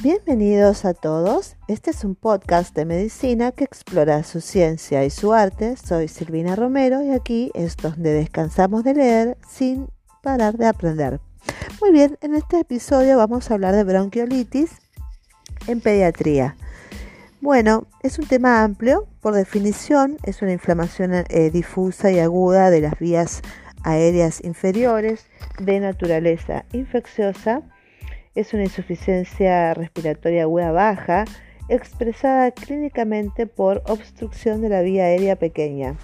Bienvenidos a todos. Este es un podcast de medicina que explora su ciencia y su arte. Soy Silvina Romero y aquí es donde descansamos de leer sin parar de aprender. Muy bien, en este episodio vamos a hablar de bronquiolitis en pediatría. Bueno, es un tema amplio, por definición es una inflamación eh, difusa y aguda de las vías aéreas inferiores de naturaleza infecciosa es una insuficiencia respiratoria aguda baja expresada clínicamente por obstrucción de la vía aérea pequeña.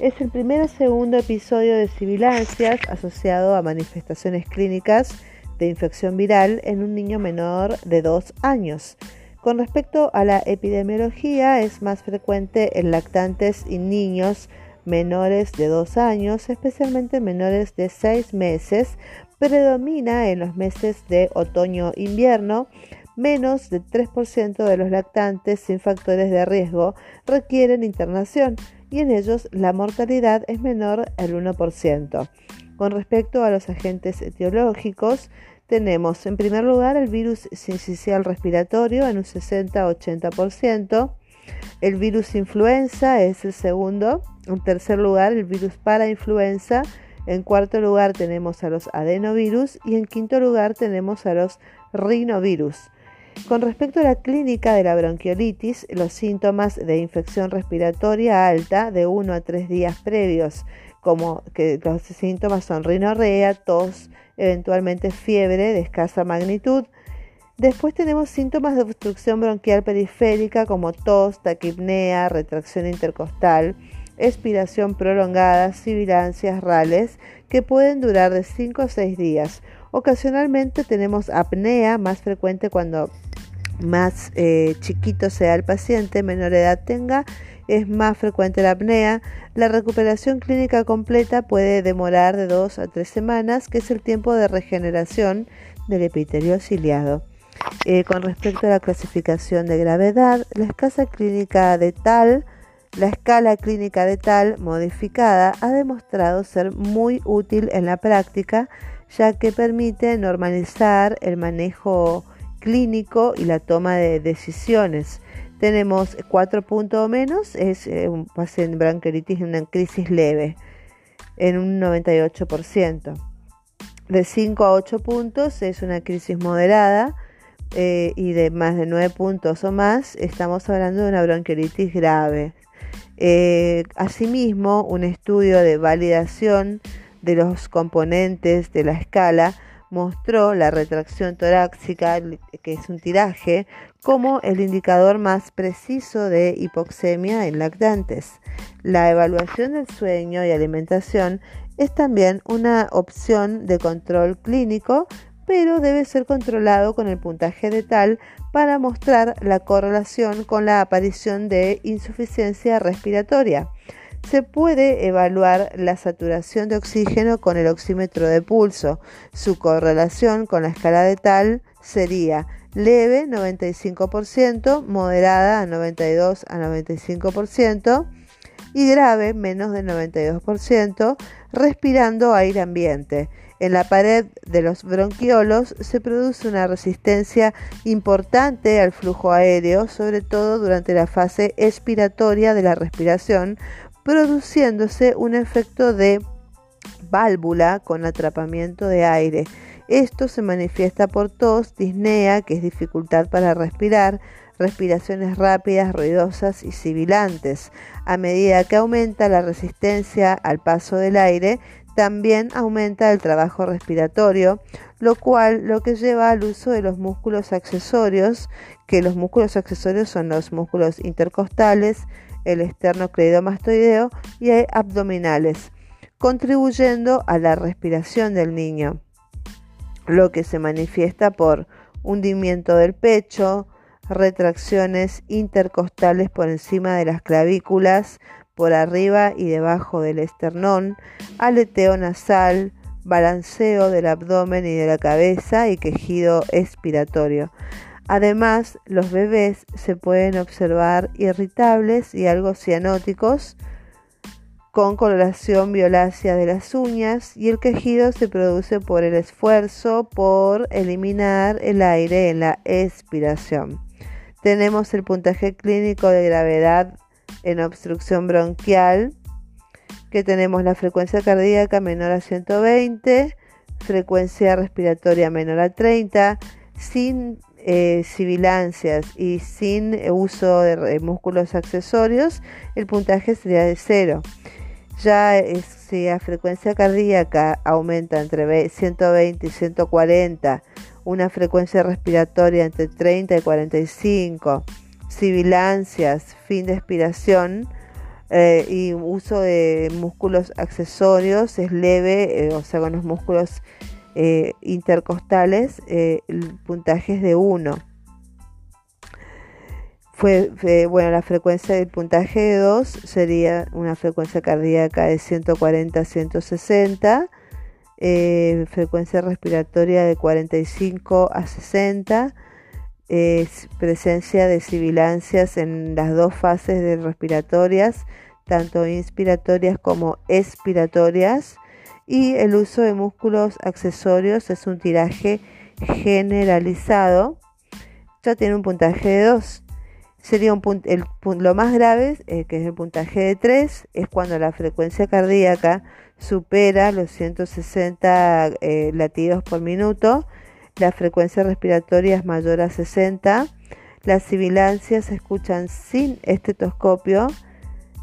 Es el primer o segundo episodio de sibilancias asociado a manifestaciones clínicas de infección viral en un niño menor de 2 años. Con respecto a la epidemiología, es más frecuente en lactantes y niños menores de 2 años, especialmente menores de 6 meses, predomina en los meses de otoño-invierno. Menos del 3% de los lactantes sin factores de riesgo requieren internación y en ellos la mortalidad es menor al 1%. Con respecto a los agentes etiológicos, tenemos en primer lugar el virus sincicial respiratorio en un 60-80%, el virus influenza es el segundo, en tercer lugar el virus parainfluenza en cuarto lugar tenemos a los adenovirus y en quinto lugar tenemos a los rinovirus. Con respecto a la clínica de la bronquiolitis, los síntomas de infección respiratoria alta de 1 a 3 días previos, como que los síntomas son rinorrea, tos, eventualmente fiebre de escasa magnitud. Después tenemos síntomas de obstrucción bronquial periférica como tos, taquipnea, retracción intercostal, expiración prolongada, sibilancias, rales, que pueden durar de 5 a 6 días. Ocasionalmente tenemos apnea, más frecuente cuando más eh, chiquito sea el paciente, menor edad tenga, es más frecuente la apnea. La recuperación clínica completa puede demorar de 2 a 3 semanas, que es el tiempo de regeneración del epitelio ciliado. Eh, con respecto a la clasificación de gravedad, la escasa clínica de tal la escala clínica de tal modificada ha demostrado ser muy útil en la práctica ya que permite normalizar el manejo clínico y la toma de decisiones. Tenemos cuatro puntos o menos, es eh, un paciente bronquiolitis en una crisis leve, en un 98%. De 5 a 8 puntos es una crisis moderada eh, y de más de 9 puntos o más estamos hablando de una bronquiolitis grave. Eh, asimismo, un estudio de validación de los componentes de la escala mostró la retracción torácica, que es un tiraje, como el indicador más preciso de hipoxemia en lactantes. La evaluación del sueño y alimentación es también una opción de control clínico pero debe ser controlado con el puntaje de tal para mostrar la correlación con la aparición de insuficiencia respiratoria. Se puede evaluar la saturación de oxígeno con el oxímetro de pulso. Su correlación con la escala de tal sería leve 95%, moderada a 92 a 95% y grave menos del 92%, respirando aire ambiente. En la pared de los bronquiolos se produce una resistencia importante al flujo aéreo, sobre todo durante la fase expiratoria de la respiración, produciéndose un efecto de válvula con atrapamiento de aire. Esto se manifiesta por tos, disnea, que es dificultad para respirar, respiraciones rápidas, ruidosas y sibilantes. A medida que aumenta la resistencia al paso del aire, también aumenta el trabajo respiratorio, lo cual lo que lleva al uso de los músculos accesorios, que los músculos accesorios son los músculos intercostales, el esternocleidomastoideo y abdominales, contribuyendo a la respiración del niño, lo que se manifiesta por hundimiento del pecho, retracciones intercostales por encima de las clavículas, por arriba y debajo del esternón, aleteo nasal, balanceo del abdomen y de la cabeza y quejido expiratorio. Además, los bebés se pueden observar irritables y algo cianóticos con coloración violácea de las uñas y el quejido se produce por el esfuerzo por eliminar el aire en la expiración. Tenemos el puntaje clínico de gravedad en obstrucción bronquial, que tenemos la frecuencia cardíaca menor a 120, frecuencia respiratoria menor a 30, sin eh, sibilancias y sin uso de músculos accesorios, el puntaje sería de 0. Ya si la frecuencia cardíaca aumenta entre 120 y 140, una frecuencia respiratoria entre 30 y 45, sibilancias, fin de expiración eh, y uso de músculos accesorios es leve, eh, o sea, con los músculos eh, intercostales, el puntaje es de 1. Fue, bueno, la frecuencia del puntaje de 2 sería una frecuencia cardíaca de 140 a 160, eh, frecuencia respiratoria de 45 a 60, presencia de sibilancias en las dos fases de respiratorias, tanto inspiratorias como expiratorias, y el uso de músculos accesorios es un tiraje generalizado, ya tiene un puntaje de 2 sería un el, lo más grave, eh, que es el puntaje de 3, es cuando la frecuencia cardíaca supera los 160 eh, latidos por minuto, la frecuencia respiratoria es mayor a 60, las sibilancias se escuchan sin estetoscopio,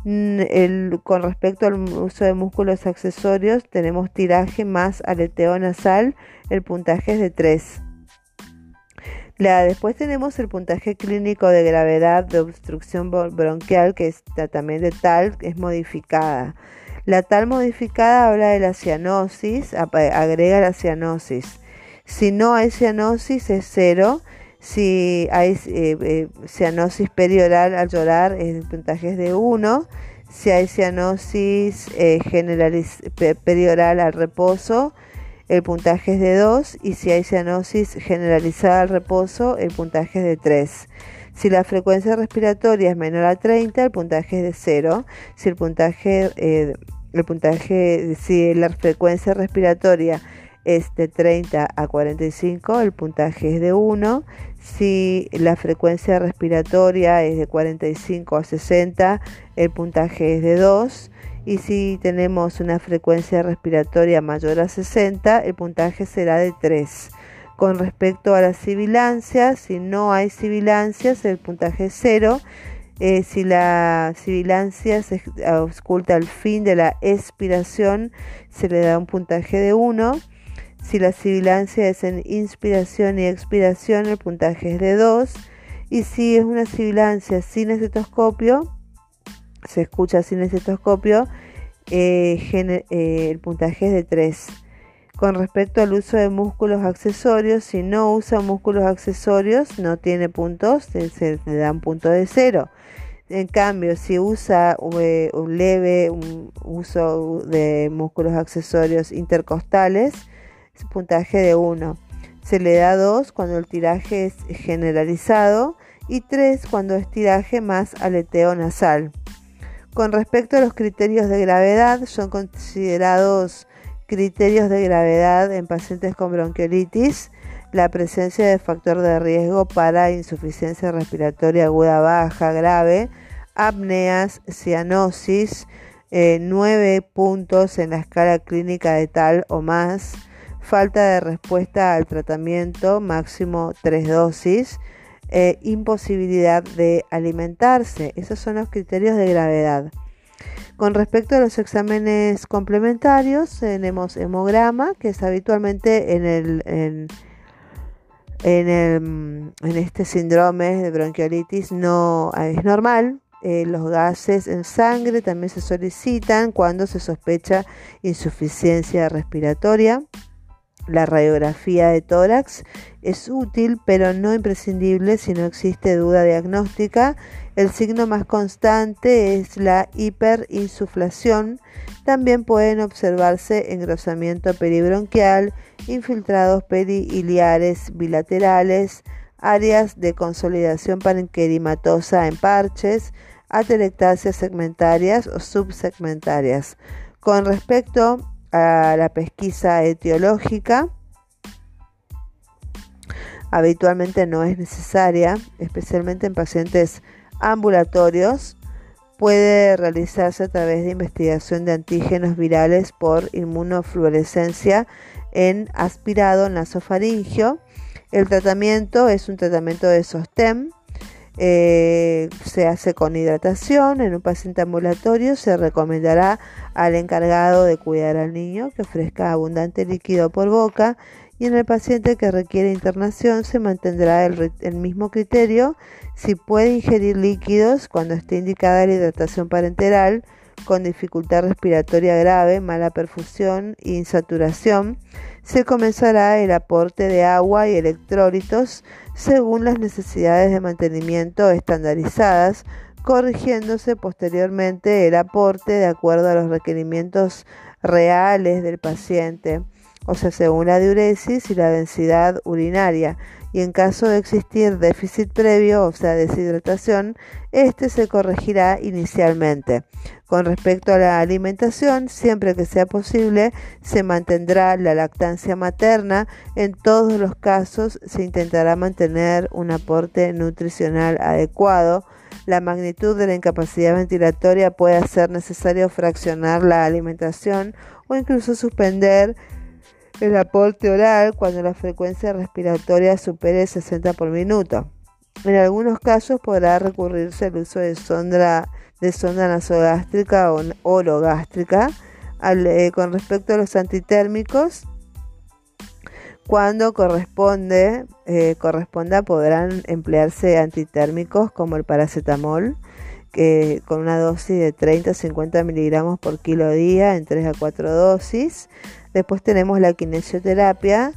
el, con respecto al uso de músculos accesorios tenemos tiraje más aleteo nasal, el puntaje es de 3 después tenemos el puntaje clínico de gravedad de obstrucción bronquial, que está también de tal, es modificada. La tal modificada habla de la cianosis, agrega la cianosis. Si no hay cianosis es cero. Si hay eh, eh, cianosis perioral al llorar, el puntaje es de 1. Si hay cianosis eh, perioral al reposo, el puntaje es de 2 y si hay cianosis generalizada al reposo, el puntaje es de 3. Si la frecuencia respiratoria es menor a 30, el puntaje es de 0. Si el puntaje, eh, el puntaje, si la frecuencia respiratoria es de 30 a 45, el puntaje es de 1. Si la frecuencia respiratoria es de 45 a 60, el puntaje es de 2 y si tenemos una frecuencia respiratoria mayor a 60, el puntaje será de 3. Con respecto a las sibilancias, si no hay sibilancias, el puntaje es 0. Eh, si la sibilancia se oculta al fin de la expiración, se le da un puntaje de 1. Si la sibilancia es en inspiración y expiración, el puntaje es de 2. Y si es una sibilancia sin estetoscopio, se escucha sin estetoscopio, eh, eh, el puntaje es de 3. Con respecto al uso de músculos accesorios, si no usa músculos accesorios, no tiene puntos, se, le da un punto de 0. En cambio, si usa eh, un leve uso de músculos accesorios intercostales, puntaje de 1. Se le da 2 cuando el tiraje es generalizado y 3 cuando es tiraje más aleteo nasal. Con respecto a los criterios de gravedad, son considerados criterios de gravedad en pacientes con bronquiolitis la presencia de factor de riesgo para insuficiencia respiratoria aguda baja grave, apneas, cianosis, eh, nueve puntos en la escala clínica de tal o más, falta de respuesta al tratamiento, máximo tres dosis, eh, imposibilidad de alimentarse. Esos son los criterios de gravedad. Con respecto a los exámenes complementarios, tenemos hemograma, que es habitualmente en, el, en, en, este síndrome de bronquiolitis no es normal. Eh, los gases en sangre también se solicitan cuando se sospecha insuficiencia respiratoria. La radiografía de tórax es útil pero no imprescindible si no existe duda diagnóstica. El signo más constante es la hiperinsuflación. También pueden observarse engrosamiento peribronquial, infiltrados periiliares bilaterales, áreas de consolidación parenquerimatosa en parches, atelectasias segmentarias o subsegmentarias. Con respecto a la pesquisa etiológica, habitualmente no es necesaria, especialmente en pacientes ambulatorios. Puede realizarse a través de investigación de antígenos virales por inmunofluorescencia en aspirado nasofaringio. El tratamiento es un tratamiento de sostén. Eh, se hace con hidratación. En un paciente ambulatorio se recomendará al encargado de cuidar al niño que ofrezca abundante líquido por boca y en el paciente que requiere internación se mantendrá el, mismo criterio si puede ingerir líquidos cuando esté indicada la hidratación parenteral con dificultad respiratoria grave, mala perfusión e insaturación, se comenzará el aporte de agua y electrólitos según las necesidades de mantenimiento estandarizadas, corrigiéndose posteriormente el aporte de acuerdo a los requerimientos reales del paciente o sea, según la diuresis y la densidad urinaria, y en caso de existir déficit previo, o sea, deshidratación, este se corregirá inicialmente. Con respecto a la alimentación, siempre que sea posible, se mantendrá la lactancia materna. En todos los casos, se intentará mantener un aporte nutricional adecuado. La magnitud de la incapacidad ventilatoria puede hacer necesario fraccionar la alimentación o incluso suspender el aporte oral cuando la frecuencia respiratoria supere 60 por minuto. En algunos casos podrá recurrirse al uso de sonda, de sonda nasogástrica o orogástrica eh, con respecto a los antitérmicos. Cuando corresponde, eh, corresponda podrán emplearse antitérmicos como el paracetamol, que con una dosis de 30 a 50 miligramos por kilo día en 3 a 4 dosis. Después tenemos la kinesioterapia.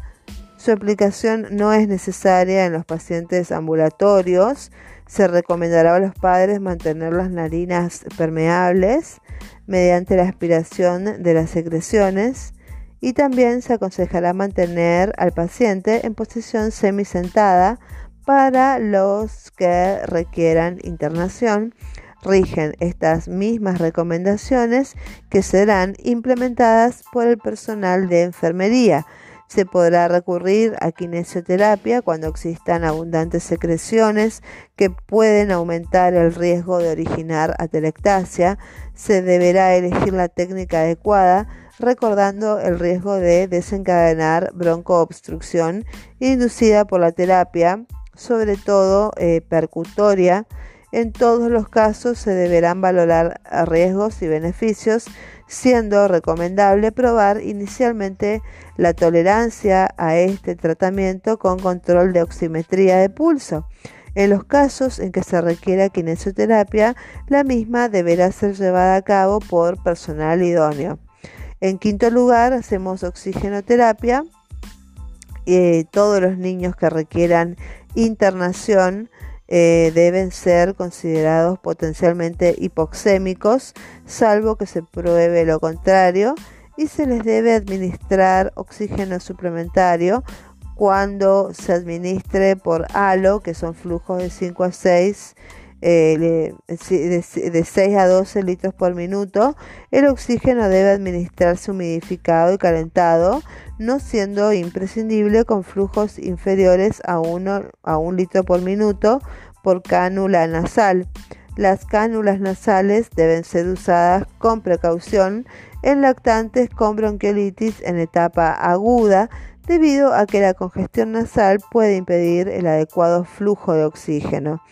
Su aplicación no es necesaria en los pacientes ambulatorios. Se recomendará a los padres mantener las narinas permeables mediante la aspiración de las secreciones y también se aconsejará mantener al paciente en posición semisentada para los que requieran internación rigen estas mismas recomendaciones que serán implementadas por el personal de enfermería. Se podrá recurrir a kinesioterapia cuando existan abundantes secreciones que pueden aumentar el riesgo de originar atelectasia. Se deberá elegir la técnica adecuada recordando el riesgo de desencadenar broncoobstrucción inducida por la terapia, sobre todo eh, percutoria, en todos los casos se deberán valorar riesgos y beneficios, siendo recomendable probar inicialmente la tolerancia a este tratamiento con control de oximetría de pulso. En los casos en que se requiera kinesioterapia, la misma deberá ser llevada a cabo por personal idóneo. En quinto lugar, hacemos oxigenoterapia. Eh, todos los niños que requieran internación eh, deben ser considerados potencialmente hipoxémicos, salvo que se pruebe lo contrario, y se les debe administrar oxígeno suplementario cuando se administre por halo, que son flujos de 5 a 6 eh, de, 6 a 12 litros por minuto. El oxígeno debe administrarse humidificado y calentado, no siendo imprescindible con flujos inferiores a 1 a litro por minuto por cánula nasal. Las cánulas nasales deben ser usadas con precaución en lactantes con bronquiolitis en etapa aguda debido a que la congestión nasal puede impedir el adecuado flujo de oxígeno.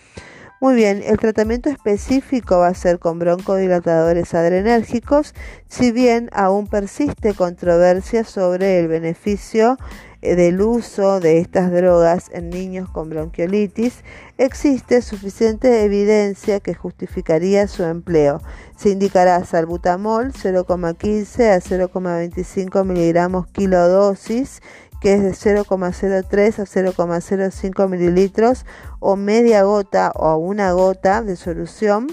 Muy bien, el tratamiento específico va a ser con broncodilatadores adrenérgicos, si bien aún persiste controversia sobre el beneficio eh, del uso de estas drogas en niños con bronquiolitis, existe suficiente evidencia que justificaría su empleo. Se indicará salbutamol 0,15 a 0,25 miligramos kilodosis que es de 0,03 a 0,05 mililitros o media gota o una gota de solución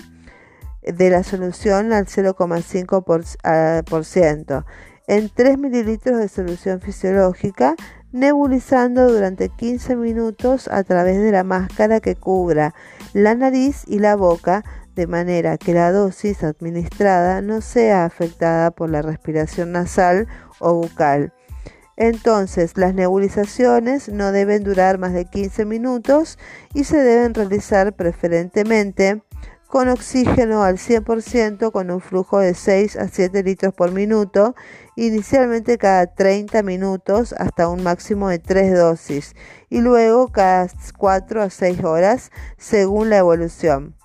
de la solución al 0,5%. En 3 mililitros de solución fisiológica, nebulizando durante 15 minutos a través de la máscara que cubra la nariz y la boca de manera que la dosis administrada no sea afectada por la respiración nasal o bucal. Entonces, las nebulizaciones no deben durar más de 15 minutos y se deben realizar preferentemente con oxígeno al 100% con un flujo de 6 a 7 litros por minuto, inicialmente cada 30 minutos hasta un máximo de 3 dosis y luego cada 4 a 6 horas según la evolución.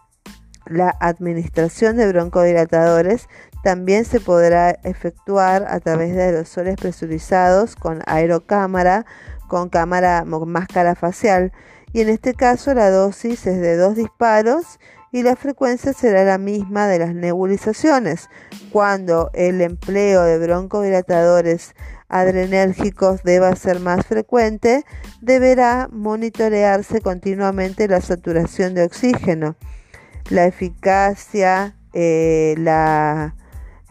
La administración de broncodilatadores también se podrá efectuar a través de aerosoles presurizados con aerocámara, con cámara máscara facial y en este caso la dosis es de dos disparos y la frecuencia será la misma de las nebulizaciones. Cuando el empleo de broncodilatadores adrenérgicos deba ser más frecuente, deberá monitorearse continuamente la saturación de oxígeno, la eficacia, eh, la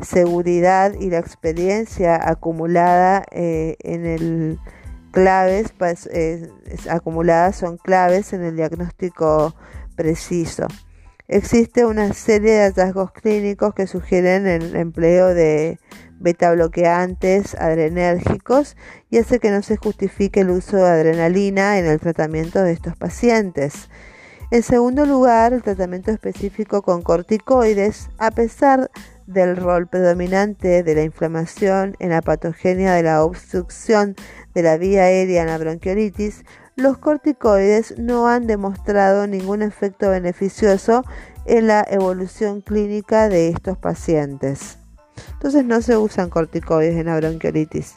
seguridad y la experiencia acumulada eh, en el claves pues, acumuladas son claves en el diagnóstico preciso. Existe una serie de hallazgos clínicos que sugieren el empleo de beta bloqueantes adrenérgicos y hace que no se justifique el uso de adrenalina en el tratamiento de estos pacientes. En segundo lugar, el tratamiento específico con corticoides, a pesar del rol predominante de la inflamación en la patogenia de la obstrucción de la vía aérea en la bronquiolitis, los corticoides no han demostrado ningún efecto beneficioso en la evolución clínica de estos pacientes. Entonces no se usan corticoides en la bronquiolitis.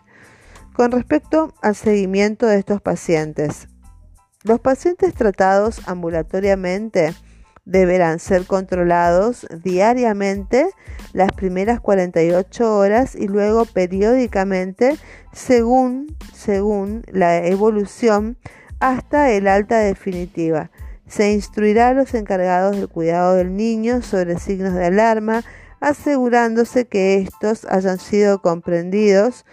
Con respecto al seguimiento de estos pacientes, los pacientes tratados ambulatoriamente deberán ser controlados diariamente las primeras 48 horas y luego periódicamente según, según la evolución hasta el alta definitiva. Se instruirá a los encargados del cuidado del niño sobre signos de alarma, asegurándose que estos hayan sido comprendidos.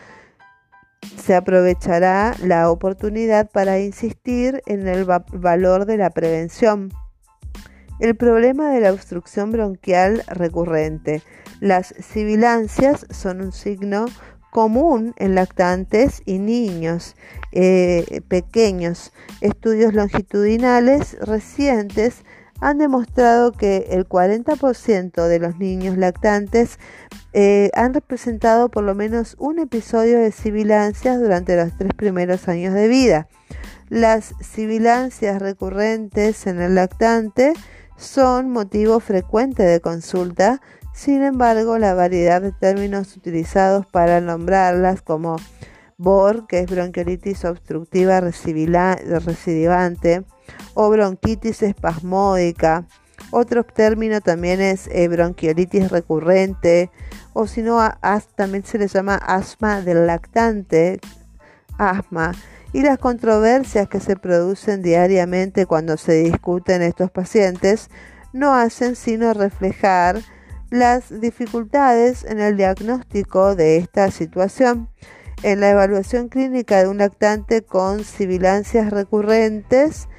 Se aprovechará la oportunidad para insistir en el valor de la prevención. El problema de la obstrucción bronquial recurrente. Las sibilancias son un signo común en lactantes y niños eh, pequeños. Estudios longitudinales recientes han demostrado que el 40% de los niños lactantes eh, han representado por lo menos un episodio de sibilancias durante los tres primeros años de vida. Las sibilancias recurrentes en el lactante son motivo frecuente de consulta sin embargo, la variedad de términos utilizados para nombrarlas como BOR, que es bronquiolitis obstructiva recidivante, o bronquitis espasmódica. Otro término también es eh, bronquiolitis recurrente, o si no, también se le llama asma del lactante, asma. Y las controversias que se producen diariamente cuando se discuten estos pacientes no hacen sino reflejar las dificultades en el diagnóstico de esta situación. En la evaluación clínica de un lactante con sibilancias recurrentes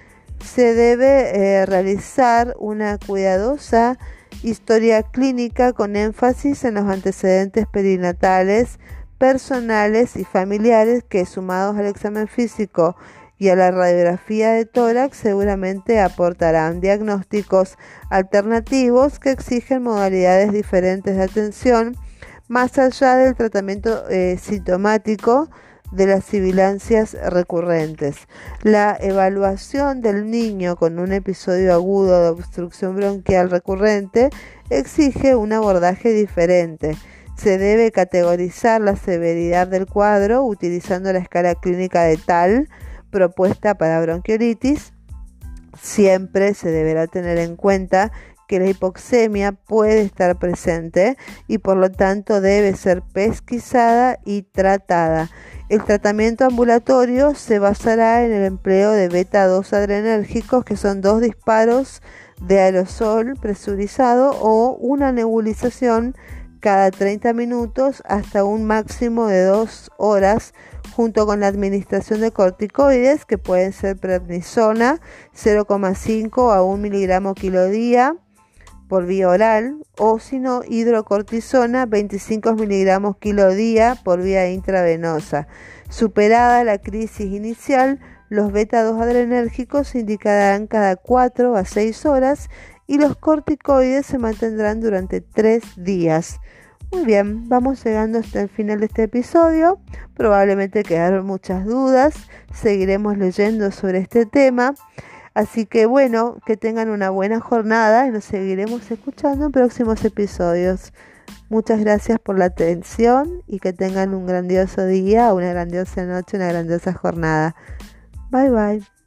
se debe eh, realizar una cuidadosa historia clínica con énfasis en los antecedentes perinatales, personales y familiares que sumados al examen físico y a la radiografía de tórax seguramente aportarán diagnósticos alternativos que exigen modalidades diferentes de atención más allá del tratamiento eh, sintomático de las sibilancias recurrentes. La evaluación del niño con un episodio agudo de obstrucción bronquial recurrente exige un abordaje diferente. Se debe categorizar la severidad del cuadro utilizando la escala clínica de tal propuesta para bronquiolitis, siempre se deberá tener en cuenta que la hipoxemia puede estar presente y por lo tanto debe ser pesquisada y tratada. El tratamiento ambulatorio se basará en el empleo de beta 2 adrenérgicos, que son dos disparos de aerosol presurizado o una nebulización cada 30 minutos hasta un máximo de 2 horas junto con la administración de corticoides que pueden ser prednisona 0,5 a 1 miligramo kilo día, por vía oral o si no hidrocortisona 25 miligramos kilo día por vía intravenosa. Superada la crisis inicial, los beta-2 adrenérgicos se indicarán cada 4 a 6 horas y los corticoides se mantendrán durante 3 días. Muy bien, vamos llegando hasta el final de este episodio. Probablemente quedaron muchas dudas. Seguiremos leyendo sobre este tema. Así que bueno, que tengan una buena jornada y nos seguiremos escuchando en próximos episodios. Muchas gracias por la atención y que tengan un grandioso día, una grandiosa noche, una grandiosa jornada. Bye bye.